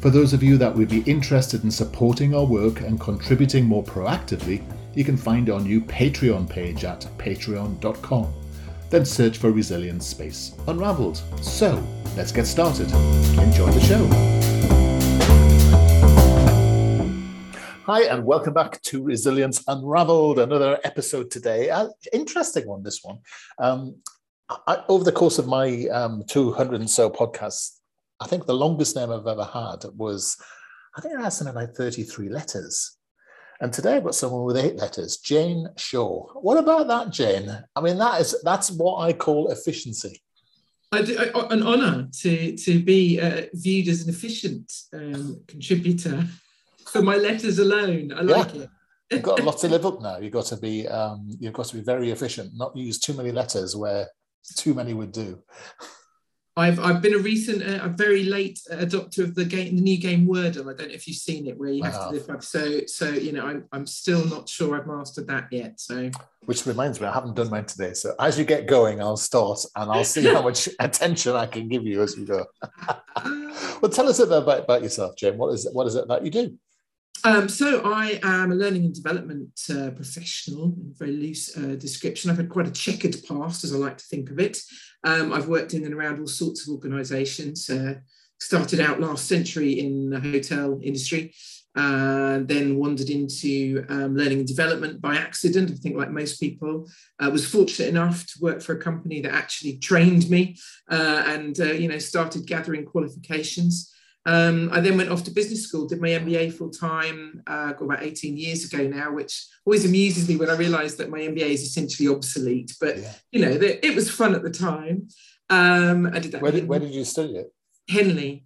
For those of you that would be interested in supporting our work and contributing more proactively, you can find our new Patreon page at patreon.com. Then search for Resilience Space Unravelled. So, let's get started. Enjoy the show. Hi, and welcome back to Resilience Unravelled, another episode today. Uh, interesting one, this one. Um, I, over the course of my um, 200 and so podcasts, I think the longest name I've ever had was, I think I had something like 33 letters. And today I've got someone with eight letters, Jade Shaw. What about that, Jane? I mean, that is that's what I call efficiency. I do, I, an honour to to be uh, viewed as an efficient um, contributor for my letters alone. I like yeah. it. you've got a lot to live up now. You've got to be um, you've got to be very efficient, not use too many letters where too many would do. I've I've been a recent, uh, a very late adopter of the game, the new game Wordle. I don't know if you've seen it, where you have, to live up. So so you know, I'm I'm still not sure I've mastered that yet. So which reminds me, I haven't done mine today. So as you get going, I'll start and I'll see how much attention I can give you as we go. well, tell us a bit about, about yourself, Jim. What is it, what is it that you do? Um, so I am a learning and development uh, professional, very loose uh, description. I've had quite a checkered past, as I like to think of it. Um, I've worked in and around all sorts of organisations. Uh, started out last century in the hotel industry, uh, then wandered into um, learning and development by accident. I think, like most people, I uh, was fortunate enough to work for a company that actually trained me uh, and you know started gathering qualifications. Um, I then went off to business school, did my MBA full time, uh, about 18 years ago now, which always amuses me when I realise that my MBA is essentially obsolete. But yeah. you know, the, it was fun at the time. Um, I did that. Where did, where did you study it? Henley.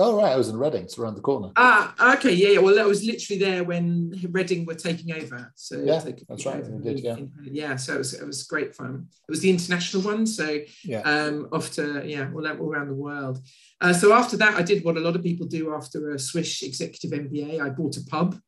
Oh right, I was in Reading. It's around the corner. Ah, okay, yeah, yeah. Well, I was literally there when Reading were taking over. So yeah, that's right. Did, yeah. yeah, so it was it was great fun. It was the international one, so yeah, um, off to yeah, all, all around the world. Uh, so after that, I did what a lot of people do after a Swish executive MBA. I bought a pub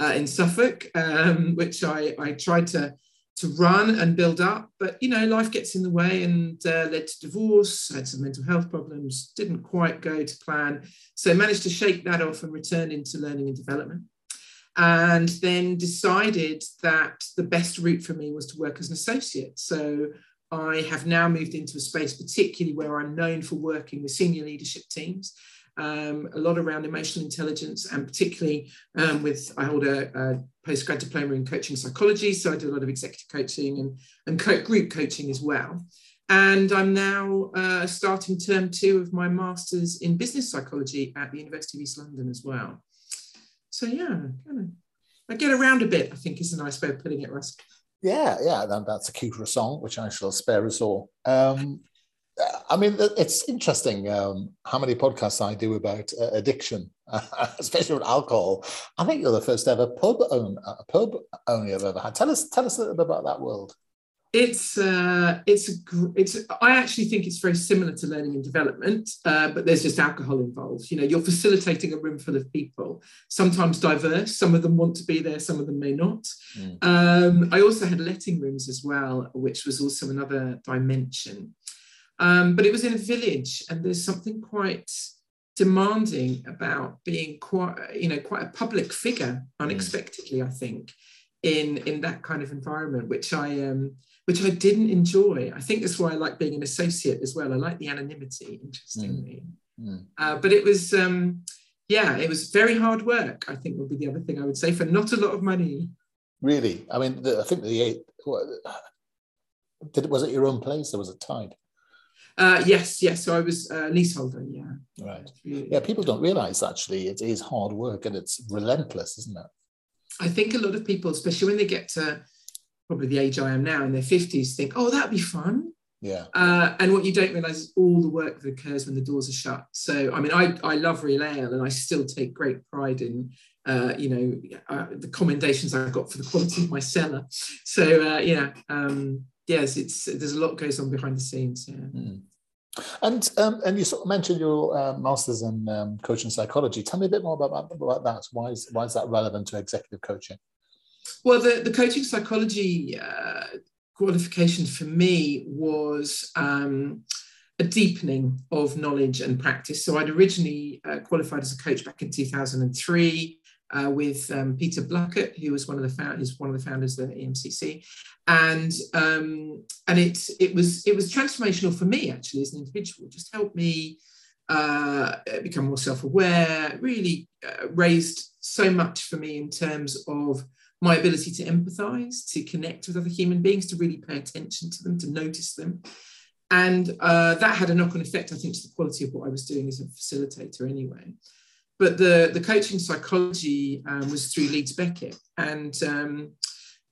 uh, in Suffolk, um, which I I tried to to run and build up. But you know, life gets in the way and uh, led to divorce. had some mental health problems. Didn't quite go to plan. So managed to shake that off and return into learning and development. And then decided that the best route for me was to work as an associate. So I have now moved into a space, particularly where I'm known for working with senior leadership teams um, a lot around emotional intelligence and particularly um, with I hold a, a, postgrad diploma in coaching psychology, so I do a lot of executive coaching and, and co- group coaching as well. And I'm now uh, starting term two of my master's in business psychology at the University of East London as well. So yeah, kind of, I get around a bit. I think is a nice way of putting it, Russ. Yeah, yeah, that's a cute croissant, which I shall spare us all. Um, I mean, it's interesting um, how many podcasts I do about uh, addiction, especially with alcohol. I think you're the first ever pub own, uh, pub owner I've ever had. Tell us, tell us a little bit about that world. It's uh, it's a, it's. I actually think it's very similar to learning and development, uh, but there's just alcohol involved. You know, you're facilitating a room full of people, sometimes diverse. Some of them want to be there, some of them may not. Mm. Um, I also had letting rooms as well, which was also another dimension. Um, but it was in a village, and there's something quite demanding about being quite, you know, quite a public figure unexpectedly. I think in in that kind of environment, which I um, which I didn't enjoy. I think that's why I like being an associate as well. I like the anonymity, interestingly. Mm. Mm. Uh, but it was, um, yeah, it was very hard work. I think would be the other thing I would say for not a lot of money. Really? I mean, the, I think the eight. Did was it your own place or was it tied? Uh, yes, yes. So I was uh, leaseholder. Yeah. Right. Yeah. People don't realise actually it is hard work and it's relentless, isn't it? I think a lot of people, especially when they get to probably the age I am now in their fifties, think, "Oh, that'd be fun." Yeah. Uh, and what you don't realise is all the work that occurs when the doors are shut. So, I mean, I, I love real ale and I still take great pride in, uh, you know, uh, the commendations I've got for the quality of my cellar. So, uh, yeah, um, yes, it's there's a lot goes on behind the scenes. Yeah. Mm. And um, and you sort of mentioned your uh, masters in um, coaching psychology. Tell me a bit more about, about that. Why is why is that relevant to executive coaching? Well, the, the coaching psychology uh, qualification for me was um, a deepening of knowledge and practice. So I'd originally uh, qualified as a coach back in 2003 uh, with um, Peter Bluckert, who was one of the founders, one of the founders of the EMCC, and um, and it it was it was transformational for me actually as an individual. Just helped me uh, become more self-aware. Really uh, raised so much for me in terms of my ability to empathize, to connect with other human beings, to really pay attention to them, to notice them. And uh, that had a knock on effect, I think, to the quality of what I was doing as a facilitator anyway. But the, the coaching psychology um, was through Leeds Beckett. And um,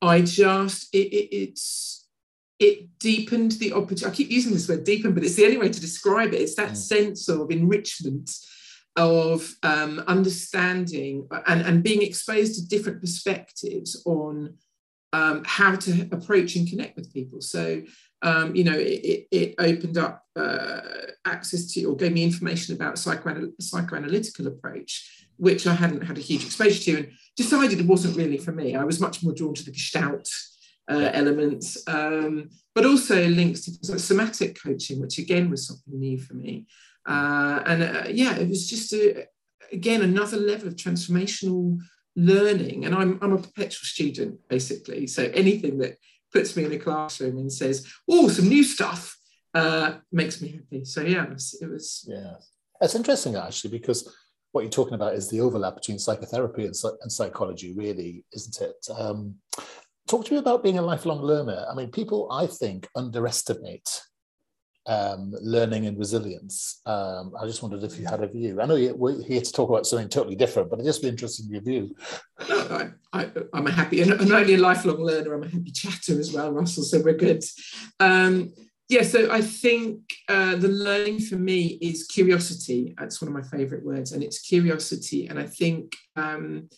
I just, it, it, it's, it deepened the opportunity. I keep using this word deepen, but it's the only way to describe it. It's that mm. sense of enrichment of um, understanding and, and being exposed to different perspectives on um, how to approach and connect with people. So, um, you know, it, it opened up uh, access to or gave me information about psychoanal- psychoanalytical approach, which I hadn't had a huge exposure to, and decided it wasn't really for me. I was much more drawn to the Gestalt uh, elements, um, but also links to somatic coaching, which again was something new for me. Uh, and uh, yeah, it was just a, again another level of transformational learning. And I'm I'm a perpetual student basically, so anything that puts me in a classroom and says, "Oh, some new stuff," uh, makes me happy. So yeah, it was, it was. Yeah, it's interesting actually because what you're talking about is the overlap between psychotherapy and, and psychology, really, isn't it? Um, talk to me about being a lifelong learner. I mean, people I think underestimate um, learning and resilience. Um, I just wondered if you had a view. I know we're here to talk about something totally different, but I'd just be interested in your view. No, I, am a happy, and only a lifelong learner, I'm a happy chatter as well, Russell, so we're good. Um, yeah, so I think uh, the learning for me is curiosity. That's one of my favorite words, and it's curiosity. And I think, um,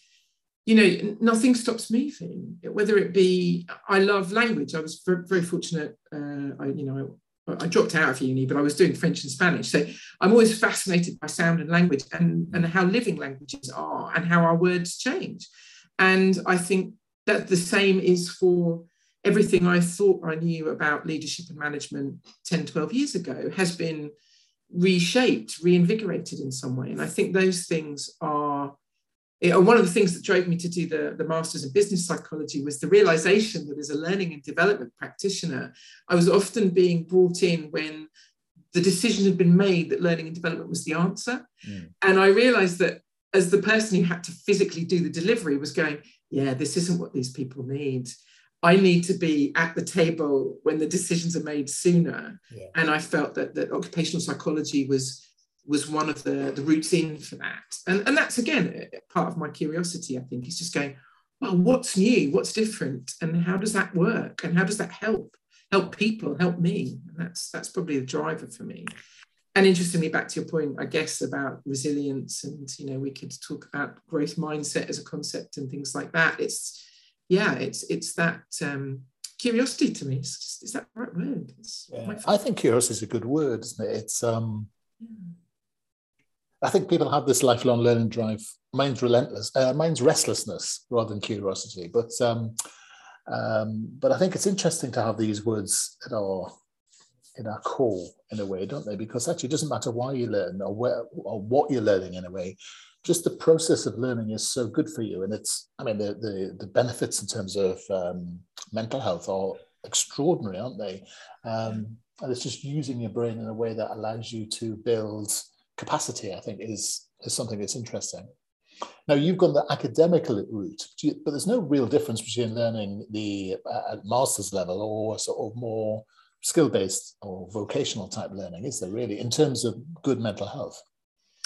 you know, nothing stops me from whether it be, I love language. I was very, very fortunate. Uh, I, you know, I dropped out of uni, but I was doing French and Spanish. So I'm always fascinated by sound and language and, and how living languages are and how our words change. And I think that the same is for everything I thought I knew about leadership and management 10, 12 years ago has been reshaped, reinvigorated in some way. And I think those things are one of the things that drove me to do the, the master's in business psychology was the realization that as a learning and development practitioner, I was often being brought in when the decision had been made that learning and development was the answer. Mm. And I realized that as the person who had to physically do the delivery was going, yeah, this isn't what these people need. I need to be at the table when the decisions are made sooner. Yeah. And I felt that, that occupational psychology was was one of the, the routes in for that. And, and that's again part of my curiosity, I think, is just going, well, what's new? What's different? And how does that work? And how does that help? Help people, help me. And that's that's probably the driver for me. And interestingly, back to your point, I guess, about resilience, and you know, we could talk about growth mindset as a concept and things like that. It's yeah, it's it's that um, curiosity to me. It's just, is that the right word? Yeah. I think curiosity is a good word, isn't it? It's um, yeah. I think people have this lifelong learning drive. Mine's relentless. Uh, mine's restlessness rather than curiosity. But um, um, but I think it's interesting to have these words that are in our core in a way, don't they? Because actually, it doesn't matter why you learn or where or what you're learning in a way. Just the process of learning is so good for you, and it's. I mean, the the, the benefits in terms of um, mental health are extraordinary, aren't they? Um, and it's just using your brain in a way that allows you to build capacity, I think, is is something that's interesting. Now you've gone the academic route, but there's no real difference between learning the uh, at master's level or sort of more skill-based or vocational type learning, is there really, in terms of good mental health?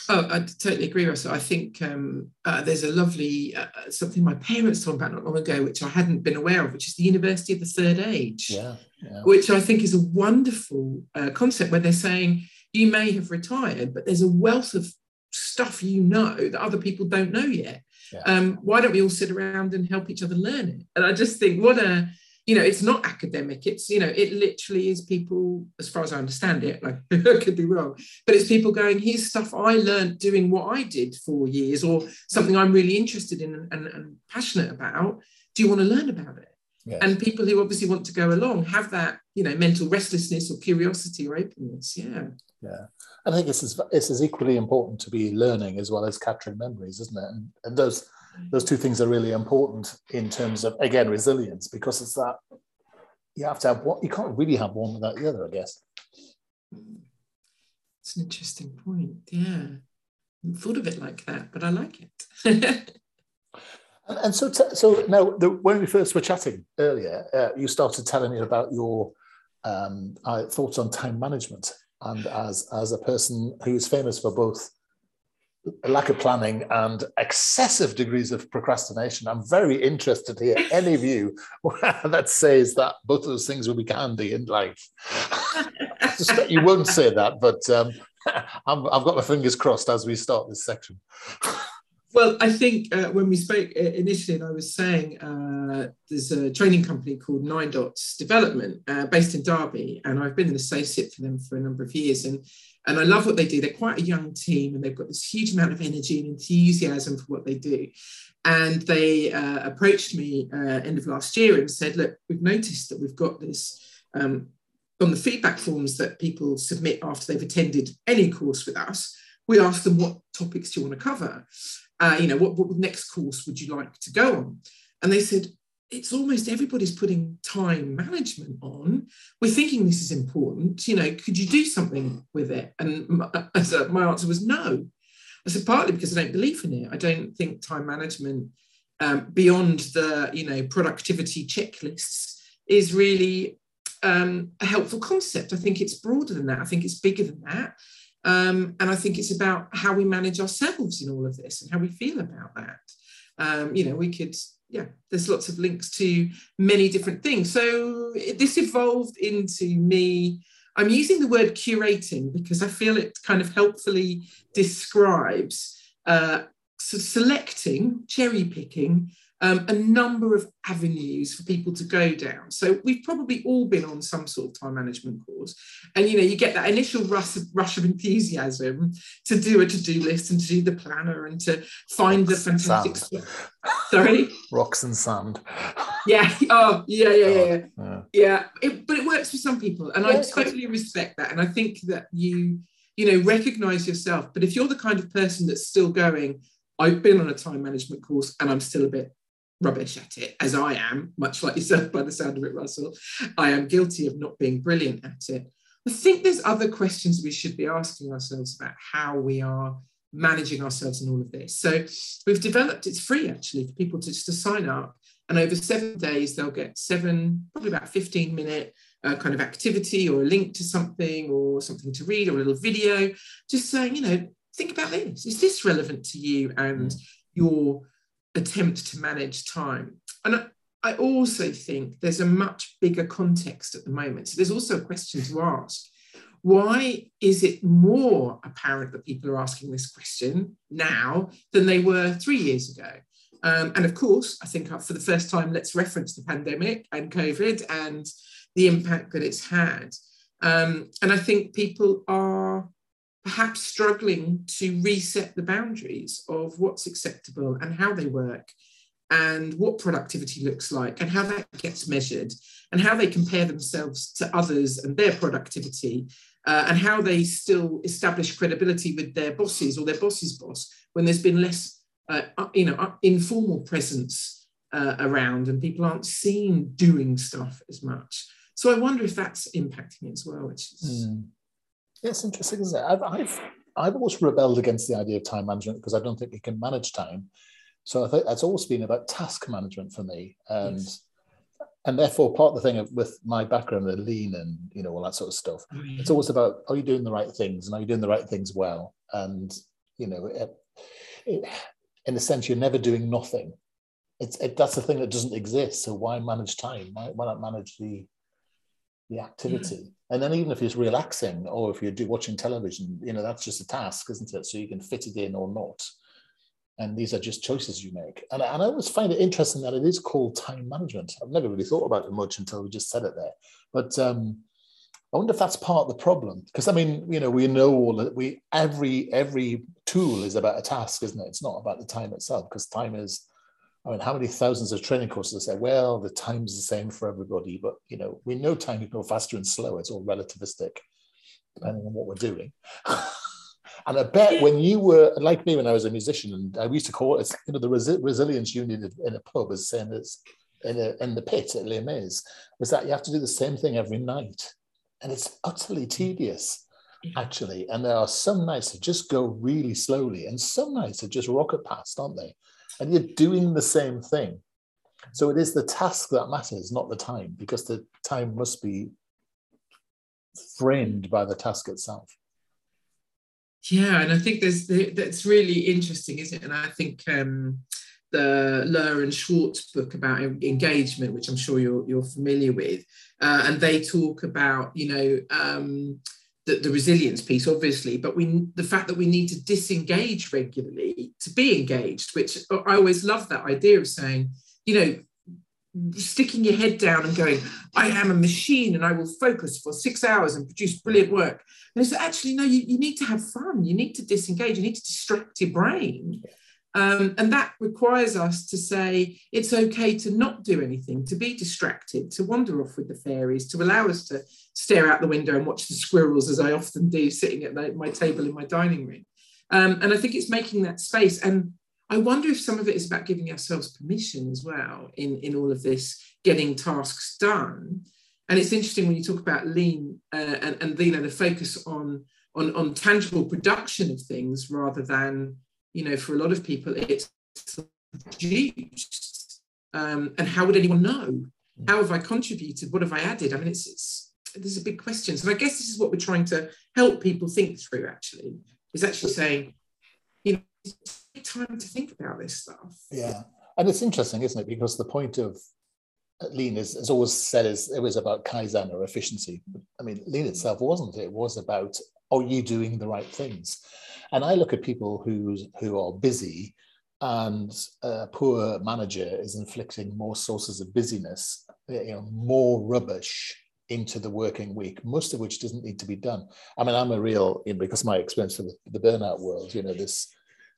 Oh, I totally agree, Russell. I think um, uh, there's a lovely uh, uh, something my parents told me about not long ago, which I hadn't been aware of, which is the University of the Third Age. Yeah, yeah. Which I think is a wonderful uh, concept where they're saying you may have retired, but there's a wealth of stuff you know that other people don't know yet. Yeah. Um, why don't we all sit around and help each other learn it? And I just think what a you know, it's not academic. It's, you know, it literally is people, as far as I understand it, like I could be wrong, but it's people going, here's stuff I learned doing what I did for years or something I'm really interested in and, and, and passionate about. Do you want to learn about it? Yes. And people who obviously want to go along have that, you know, mental restlessness or curiosity or openness. Yeah. Yeah. I think it's as, it's as equally important to be learning as well as capturing memories, isn't it? And, and those those two things are really important in terms of again resilience because it's that you have to have one you can't really have one without the other i guess mm. it's an interesting point yeah I thought of it like that but i like it and, and, so t- so now the, when we first were chatting earlier uh, you started telling me about your um, uh, thoughts on time management and as as a person who's famous for both lack of planning and excessive degrees of procrastination. I'm very interested to hear any view that says that both of those things will be handy in life. I suspect you won't say that, but um, i have got my fingers crossed as we start this section. Well, I think uh, when we spoke uh, initially, and I was saying uh, there's a training company called Nine Dots Development uh, based in Derby, and I've been an associate for them for a number of years. And and I love what they do. They're quite a young team and they've got this huge amount of energy and enthusiasm for what they do. And they uh, approached me uh, end of last year and said, look, we've noticed that we've got this um, on the feedback forms that people submit after they've attended any course with us. We ask them what topics do you want to cover? Uh, you know, what, what next course would you like to go on? And they said, it's almost everybody's putting time management on. We're thinking this is important. You know, could you do something with it? And my, my answer was no. I said partly because I don't believe in it. I don't think time management um, beyond the you know productivity checklists is really um, a helpful concept. I think it's broader than that. I think it's bigger than that. Um, and I think it's about how we manage ourselves in all of this and how we feel about that. Um, you know, we could yeah, there's lots of links to many different things. So this evolved into me. I'm using the word curating because I feel it kind of helpfully describes uh, so selecting, cherry picking um, a number of avenues for people to go down. So we've probably all been on some sort of time management course, and you know you get that initial rush of, rush of enthusiasm to do a to-do list and to do the planner and to find Rocks the fantastic stuff. Sorry, rocks and sand. Yeah. Oh, yeah, yeah, yeah, yeah. yeah. yeah. It, but it works for some people, and yeah, I totally respect that. And I think that you, you know, recognize yourself. But if you're the kind of person that's still going, I've been on a time management course and I'm still a bit rubbish at it, as I am, much like yourself by the sound of it, Russell. I am guilty of not being brilliant at it. I think there's other questions we should be asking ourselves about how we are managing ourselves in all of this. So we've developed, it's free actually for people to just to sign up. And over seven days, they'll get seven, probably about 15 minute uh, kind of activity or a link to something or something to read or a little video, just saying, you know, think about this. Is this relevant to you and mm. your attempt to manage time. And I also think there's a much bigger context at the moment. So there's also a question to ask. Why is it more apparent that people are asking this question now than they were three years ago? Um, and of course, I think for the first time, let's reference the pandemic and COVID and the impact that it's had. Um, and I think people are perhaps struggling to reset the boundaries of what's acceptable and how they work and what productivity looks like and how that gets measured and how they compare themselves to others and their productivity uh, and how they still establish credibility with their bosses or their boss's boss when there's been less uh, you know informal presence uh, around and people aren't seen doing stuff as much so i wonder if that's impacting it as well which is mm. It's interesting, isn't it? I've, I've I've always rebelled against the idea of time management because I don't think we can manage time. So I think that's always been about task management for me, and yes. and therefore part of the thing with my background in lean and you know all that sort of stuff, mm-hmm. it's always about are you doing the right things and are you doing the right things well, and you know, it, it, in a sense, you're never doing nothing. It's it, that's the thing that doesn't exist. So why manage time? Why, why not manage the the activity? Yeah. And then even if it's relaxing or if you're watching television, you know, that's just a task, isn't it? So you can fit it in or not and these are just choices you make. And, and I always find it interesting that it is called time management. I've never really thought about it much until we just said it there. But um, I wonder if that's part of the problem. Because I mean, you know, we know all that we every every tool is about a task, isn't it? It's not about the time itself, because time is. I mean, how many thousands of training courses say, well, the time's the same for everybody, but you know, we know time can go faster and slower. It's all relativistic, depending on what we're doing. And I bet when you were like me when I was a musician, and I used to call it, you know, the Resi- resilience union in a pub as saying it's in, a, in the pit at Les Mis, was that you have to do the same thing every night. And it's utterly mm. tedious, actually. And there are some nights that just go really slowly, and some nights that just rocket past, aren't they? And you're doing the same thing. So it is the task that matters, not the time, because the time must be framed by the task itself. Yeah, and I think there's that's really interesting, isn't it? And I think um, the Loehr and Schwartz book about engagement, which I'm sure you're you're familiar with, uh, and they talk about you know um, the, the resilience piece, obviously, but we the fact that we need to disengage regularly to be engaged, which I always love that idea of saying, you know, sticking your head down and going, I am a machine and I will focus for six hours and produce brilliant work. And it's actually, no, you, you need to have fun. You need to disengage. You need to distract your brain. Um, and that requires us to say it's okay to not do anything, to be distracted, to wander off with the fairies, to allow us to stare out the window and watch the squirrels, as I often do, sitting at my table in my dining room. Um, and I think it's making that space. And I wonder if some of it is about giving ourselves permission as well in, in all of this, getting tasks done. And it's interesting when you talk about lean uh, and, and you know the focus on, on on tangible production of things rather than you know for a lot of people it's produced. Um, and how would anyone know? How have I contributed? What have I added? I mean, it's, it's there's a big question. So I guess this is what we're trying to help people think through. Actually, is actually saying, you know time to think about this stuff. Yeah. And it's interesting, isn't it? Because the point of lean is, is always said is it was about kaizen or efficiency. I mean, lean itself wasn't. It was about are you doing the right things? And I look at people who who are busy, and a poor manager is inflicting more sources of busyness, you know, more rubbish into the working week, most of which doesn't need to be done. I mean, I'm a real, you know, because my experience of the burnout world, you know, this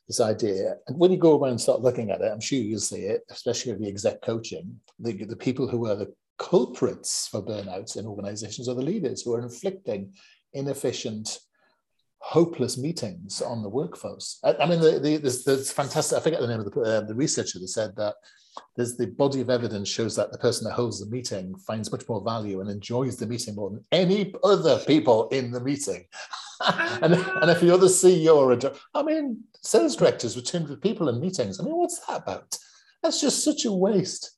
this idea. And when you go around and start looking at it, I'm sure you'll see it, especially with the exec coaching, the, the people who are the culprits for burnouts in organizations are the leaders who are inflicting inefficient, hopeless meetings on the workforce. I, I mean, the, the, there's, there's, fantastic, I forget the name of the, uh, the researcher that said that there's the body of evidence shows that the person that holds the meeting finds much more value and enjoys the meeting more than any other people in the meeting. and, and if you're the CEO or a, I mean, sales directors with 200 people in meetings. I mean, what's that about? That's just such a waste.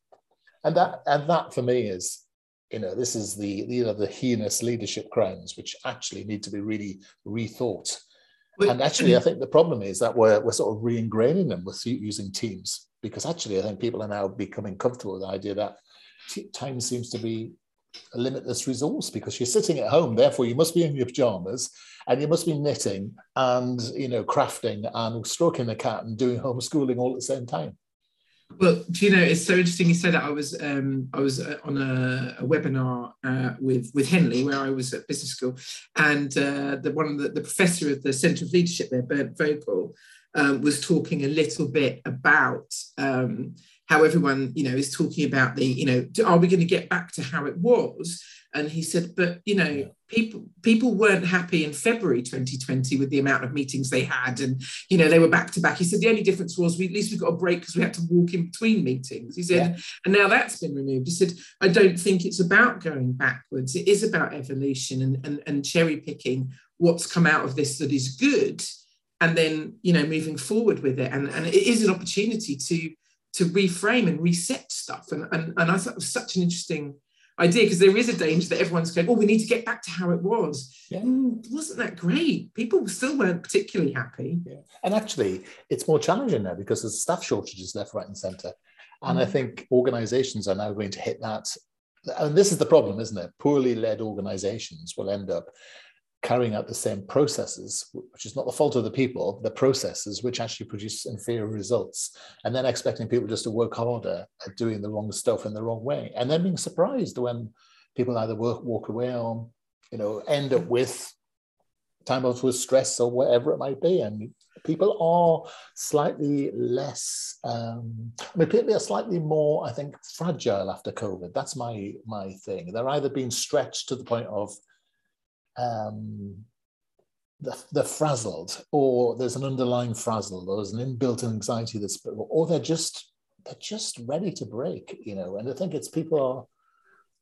And that, and that for me is, you know, this is the, you know, the heinous leadership crimes, which actually need to be really rethought. And actually, I think the problem is that we're, we're sort of re-ingraining them with using teams, because actually, I think people are now becoming comfortable with the idea that time seems to be a limitless resource because you're sitting at home, therefore you must be in your pajamas and you must be knitting and you know crafting and stroking the cat and doing homeschooling all at the same time. Well, do you know it's so interesting you said that. I was um, I was uh, on a, a webinar uh, with with Henley where I was at business school, and uh, the one the, the professor of the Centre of Leadership there, Bernd Vogel, um, was talking a little bit about um, how everyone you know is talking about the you know are we going to get back to how it was? And he said but you know yeah. people people weren't happy in february 2020 with the amount of meetings they had and you know they were back to back. He said the only difference was we at least we got a break because we had to walk in between meetings. He said yeah. and now that's been removed. He said i don't think it's about going backwards. It is about evolution and and, and cherry picking what's come out of this that is good and then you know moving forward with it. And, and it is an opportunity to to reframe and reset stuff. And and, and i thought it was such an interesting idea because there is a danger that everyone's going oh we need to get back to how it was. Yeah. Mm, wasn't that great? People still weren't particularly happy. Yeah. and actually it's more challenging now because there's staff shortages left right and center. And mm. i think organizations are now going to hit that. And this is the problem isn't it? Poorly led organizations will end up carrying out the same processes, which is not the fault of the people, the processes which actually produce inferior results, and then expecting people just to work harder at doing the wrong stuff in the wrong way, and then being surprised when people either work, walk away or you know end up with time off with stress or whatever it might be, and people are slightly less. Um, I mean, people are slightly more, I think, fragile after COVID. That's my my thing. They're either being stretched to the point of um, they're, frazzled, or there's an underlying frazzle, or there's an inbuilt anxiety that's, or they're just they're just ready to break, you know. And I think it's people are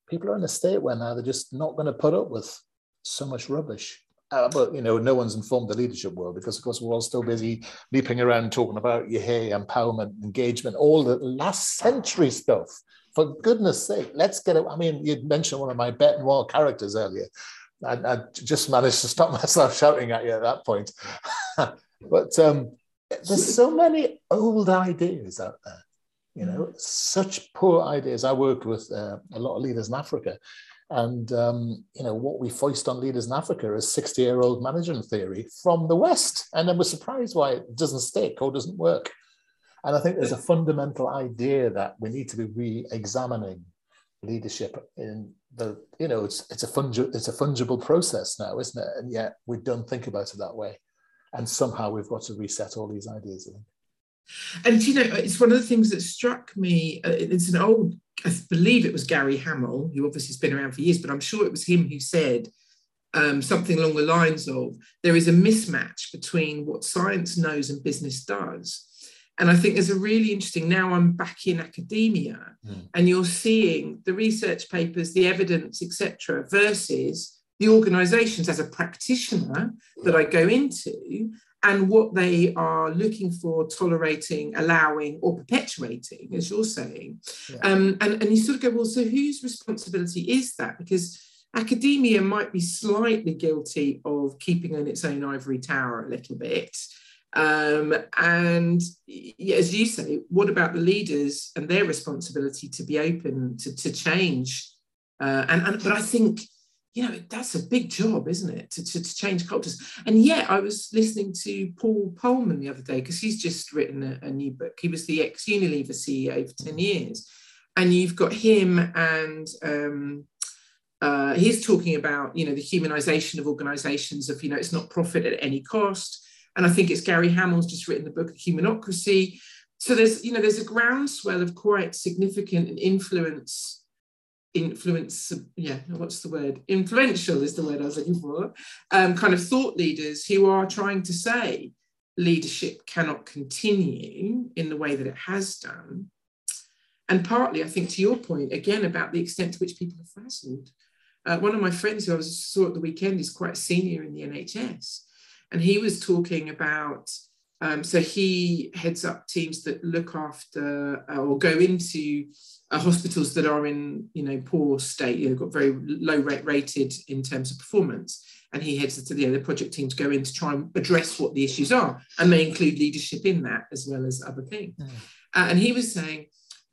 people are in a state where now they're just not going to put up with so much rubbish. Uh, but you know, no one's informed the leadership world because, of course, we're all still busy leaping around talking about yeah, empowerment, engagement, all the last century stuff. For goodness' sake, let's get it. I mean, you mentioned one of my Bête Noire characters earlier. I, I, just managed to stop myself shouting at you at that point. but um, there's so many old ideas out there, you know, such poor ideas. I worked with uh, a lot of leaders in Africa, and um, you know what we foist on leaders in Africa is 60-year-old management theory from the West, and then we're surprised why it doesn't stick or doesn't work. And I think there's a fundamental idea that we need to be re-examining leadership in the you know it's it's a fungi- it's a fungible process now isn't it? And yet we don't think about it that way. And somehow we've got to reset all these ideas and you know it's one of the things that struck me uh, it's an old i believe it was gary hamel who obviously has been around for years but i'm sure it was him who said um, something along the lines of there is a mismatch between what science knows and business does and I think there's a really interesting, now I'm back in academia mm. and you're seeing the research papers, the evidence, etc., versus the organizations as a practitioner that I go into and what they are looking for, tolerating, allowing, or perpetuating, as you're saying. Yeah. Um, and, and you sort of go, well, so whose responsibility is that? Because academia might be slightly guilty of keeping in its own ivory tower a little bit. Um, and as you say, what about the leaders and their responsibility to be open to, to change? Uh, and, and but I think you know that's a big job, isn't it, to, to, to change cultures? And yet, I was listening to Paul Polman the other day because he's just written a, a new book. He was the ex Unilever CEO for ten years, and you've got him and. Um, uh, he's talking about you know the humanization of organizations of you know it's not profit at any cost and I think it's Gary Hamel's just written the book Humanocracy. So there's, you know, there's a groundswell of quite significant and influence, influence, yeah, what's the word? Influential is the word I was looking for. Um, kind of thought leaders who are trying to say leadership cannot continue in the way that it has done. And partly, I think, to your point again about the extent to which people are frazzled. Uh, one of my friends who I was, saw at the weekend is quite senior in the NHS and he was talking about um, so he heads up teams that look after uh, or go into uh, hospitals that are in you know poor state you know got very low rate rated in terms of performance. And he heads to the, the project team to go in to try and address what the issues are. And they include leadership in that as well as other things. Mm. uh, and he was saying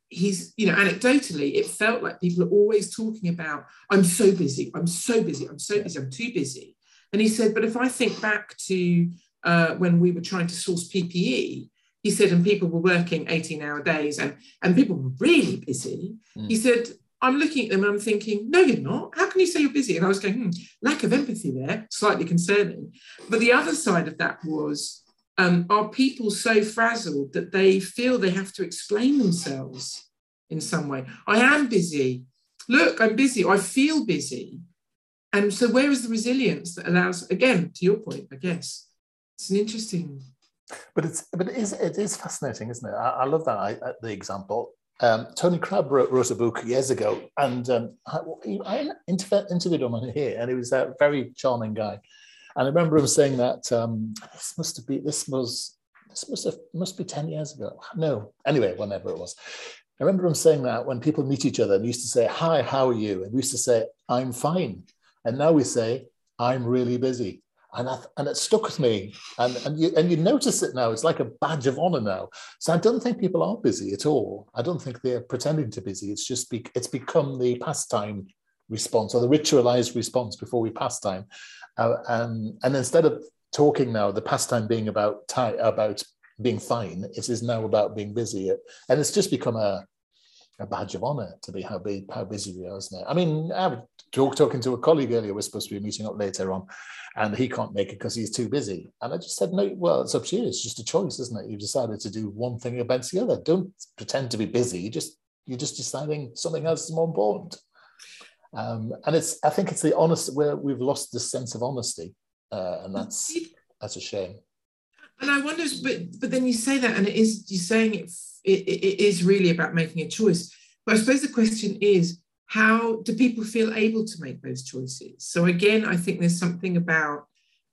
he's you know anecdotally it felt like people are always talking about i'm so busy i'm so busy i'm so busy i'm too busy and he said, but if I think back to uh, when we were trying to source PPE, he said, and people were working 18 hour days and, and people were really busy. Mm. He said, I'm looking at them and I'm thinking, no, you're not. How can you say you're busy? And I was going, hmm, lack of empathy there, slightly concerning. But the other side of that was, um, are people so frazzled that they feel they have to explain themselves in some way? I am busy. Look, I'm busy. I feel busy. And so, where is the resilience that allows, again, to your point, I guess, it's an interesting. But it's but it is it is fascinating, isn't it? I, I love that I, the example. Um, Tony Crabbe wrote, wrote, a book years ago, and um, I, I, interviewed him on here, and he was a very charming guy. And I remember him saying that um, this must have been, this was, this must have, must be 10 years ago. No, anyway, whenever it was. I remember him saying that when people meet each other and used to say, Hi, how are you? And we used to say, I'm fine. And now we say, I'm really busy. And, I, and it stuck with me. And, and, you, and you notice it now. It's like a badge of honor now. So I don't think people are busy at all. I don't think they're pretending to busy. It's just be, it's become the pastime response or the ritualized response before we pastime. Uh, and, and instead of talking now, the pastime being about time, about being fine, it is now about being busy. And it's just become a, a badge of honor to be how, how busy we are, isn't it? I mean, talk, talking to a colleague earlier, we're supposed to be meeting up later on, and he can't make it because he's too busy. And I just said, no, well, it's up to you. It's just a choice, isn't it? You've decided to do one thing against the other. Don't pretend to be busy. You just you're just deciding something else is more important. Um, and it's I think it's the honest where we've lost the sense of honesty, uh, and that's that's a shame. And I wonder, but but then you say that, and it is you're saying it, it, it is really about making a choice. But I suppose the question is, how do people feel able to make those choices? So again, I think there's something about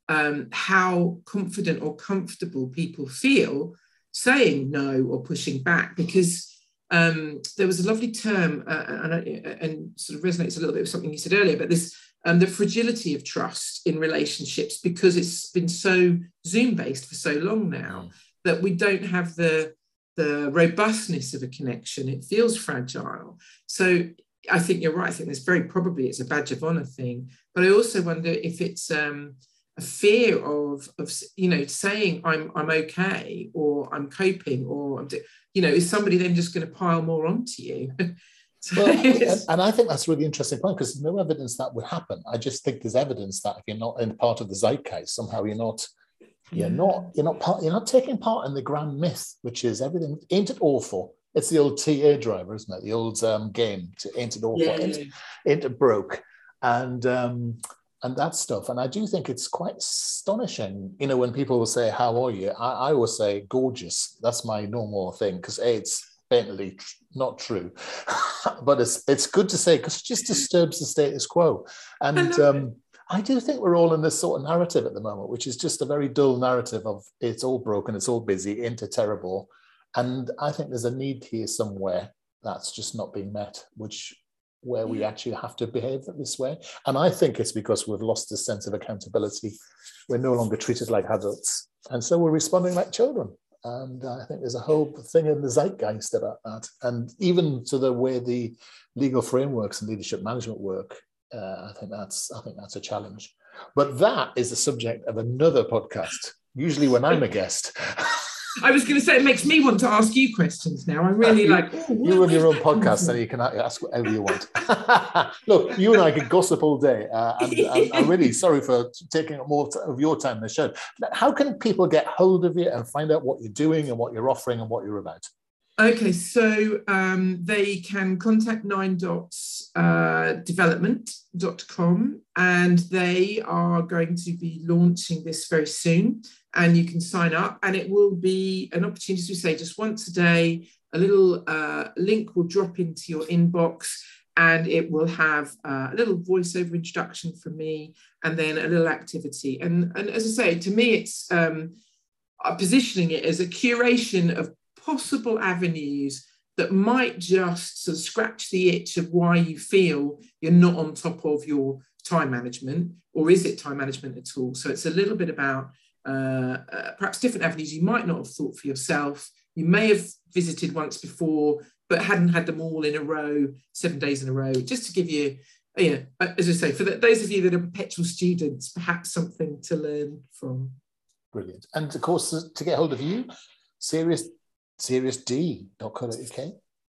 um, how confident or comfortable people feel saying no or pushing back, because um, there was a lovely term, uh, and, and, sort of resonates a little bit with something you said earlier, but this um, the fragility of trust in relationships because it's been so Zoom based for so long now mm. that we don't have the the robustness of a connection. It feels fragile. So I think you're right. I think there's very probably it's a badge of honor thing, but I also wonder if it's um, a fear of of you know saying I'm I'm okay or I'm coping or I'm you know is somebody then just going to pile more onto you? well, and, and, I think that's a really interesting point because there's no evidence that would happen. I just think there's evidence that if you're not in part of the zeitgeist, somehow you're not you're not you're not part, you're not taking part in the grand myth, which is everything ain't it awful. It's the old TA driver, isn't it? The old um, game to ain't it awful, yeah, ain't, yeah. ain't it broke, and um, and that stuff. And I do think it's quite astonishing, you know, when people will say, "How are you?" I, I always say, "Gorgeous." That's my normal thing because it's patently not true, but it's it's good to say because it just disturbs the status quo. And um, I do think we're all in this sort of narrative at the moment, which is just a very dull narrative of it's all broken, it's all busy, into terrible. And I think there's a need here somewhere that's just not being met, which where we actually have to behave this way. And I think it's because we've lost this sense of accountability. We're no longer treated like adults. And so we're responding like children. And I think there's a whole thing in the zeitgeist about that. And even to the way the legal frameworks and leadership management work, uh, I think that's I think that's a challenge. But that is the subject of another podcast, usually when I'm a guest. I was going to say it makes me want to ask you questions now. I'm really you, like oh, you run your own podcast, and you can ask whatever you want. Look, you and I could gossip all day, uh, and, and, I'm really sorry for taking up more of your time in the show. How can people get hold of you and find out what you're doing and what you're offering and what you're about? Okay, so um, they can contact nine dots uh, development.com and they are going to be launching this very soon and you can sign up and it will be an opportunity to say just once a day a little uh, link will drop into your inbox and it will have uh, a little voiceover introduction from me and then a little activity. And, and as i say to me it's um, positioning it as a curation of possible avenues that might just sort of scratch the itch of why you feel you're not on top of your time management or is it time management at all so it's a little bit about uh, uh, perhaps different avenues you might not have thought for yourself. You may have visited once before, but hadn't had them all in a row, seven days in a row, just to give you, yeah, uh, as I say, for the, those of you that are perpetual students, perhaps something to learn from. Brilliant. And of course, to get hold of you, serious, seriousd.co.uk.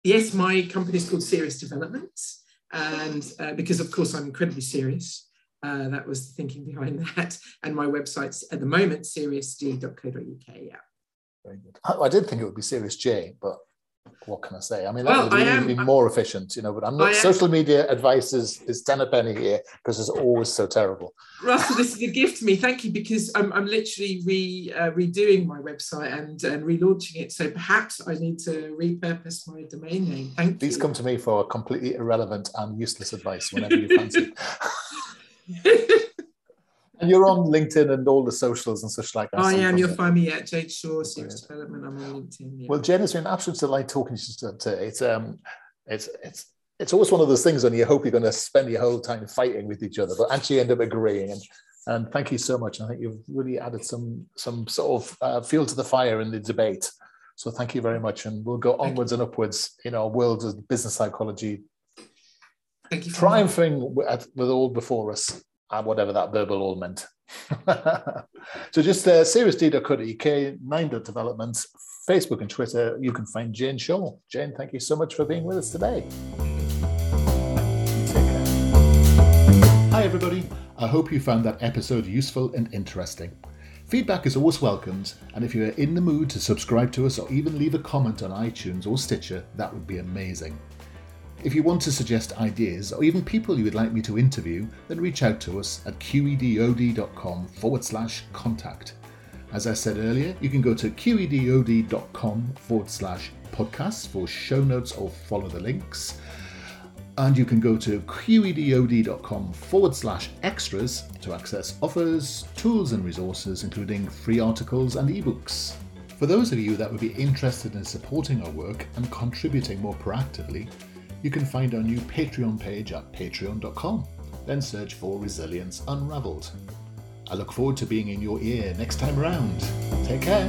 Yes, my company is called Serious Developments. And uh, because, of course, I'm incredibly serious, uh, that was the thinking behind that. And my website's at the moment, seriousd.co.uk. Yeah. Very good. I, I, did think it would be Serious J, but what can I say? I mean, that well, would really be more efficient, you know, but I'm not, social media advice is, is 10 a penny here because it's always so terrible. Russell, this is a gift to me. Thank you, because I'm, I'm literally re, uh, redoing my website and, and relaunching it. So perhaps I need to repurpose my domain name. Thank Please you. come to me for completely irrelevant and useless advice whenever you fancy. and you're on LinkedIn and all the socials and such like that. I am. You'll find me at Jade Shaw CX Development. I'm on LinkedIn. Yeah. Well, Jen, it's been an absolute delight talking to you today. It's um, it's it's it's always one of those things when you hope you're going to spend your whole time fighting with each other, but actually end up agreeing. And and thank you so much. I think you've really added some some sort of uh, fuel to the fire in the debate. So thank you very much, and we'll go onwards and upwards in our world of business psychology. Thank you. Triumphing with, with all before us, and whatever that verbal all meant. so just uh, seriusd.co.uk, nine developments, Facebook and Twitter. You can find Jade Shaw. Jade, thank you so much for being with us today. Hi, everybody. I hope you found that episode useful and interesting. Feedback is always welcomed, and if you are in the mood to subscribe to us or even leave a comment on iTunes or Stitcher, that would be amazing. If you want to suggest ideas or even people you would like me to interview, then reach out to us at qedod.com forward slash contact. As I said earlier, you can go to qedod.com forward slash podcasts for show notes or follow the links. And you can go to qedod.com forward slash extras to access offers, tools, and resources, including free articles and ebooks. For those of you that would be interested in supporting our work and contributing more proactively, you can find our new Patreon page at patreon.com. Then search for Resilience Unraveled. I look forward to being in your ear next time around. Take care.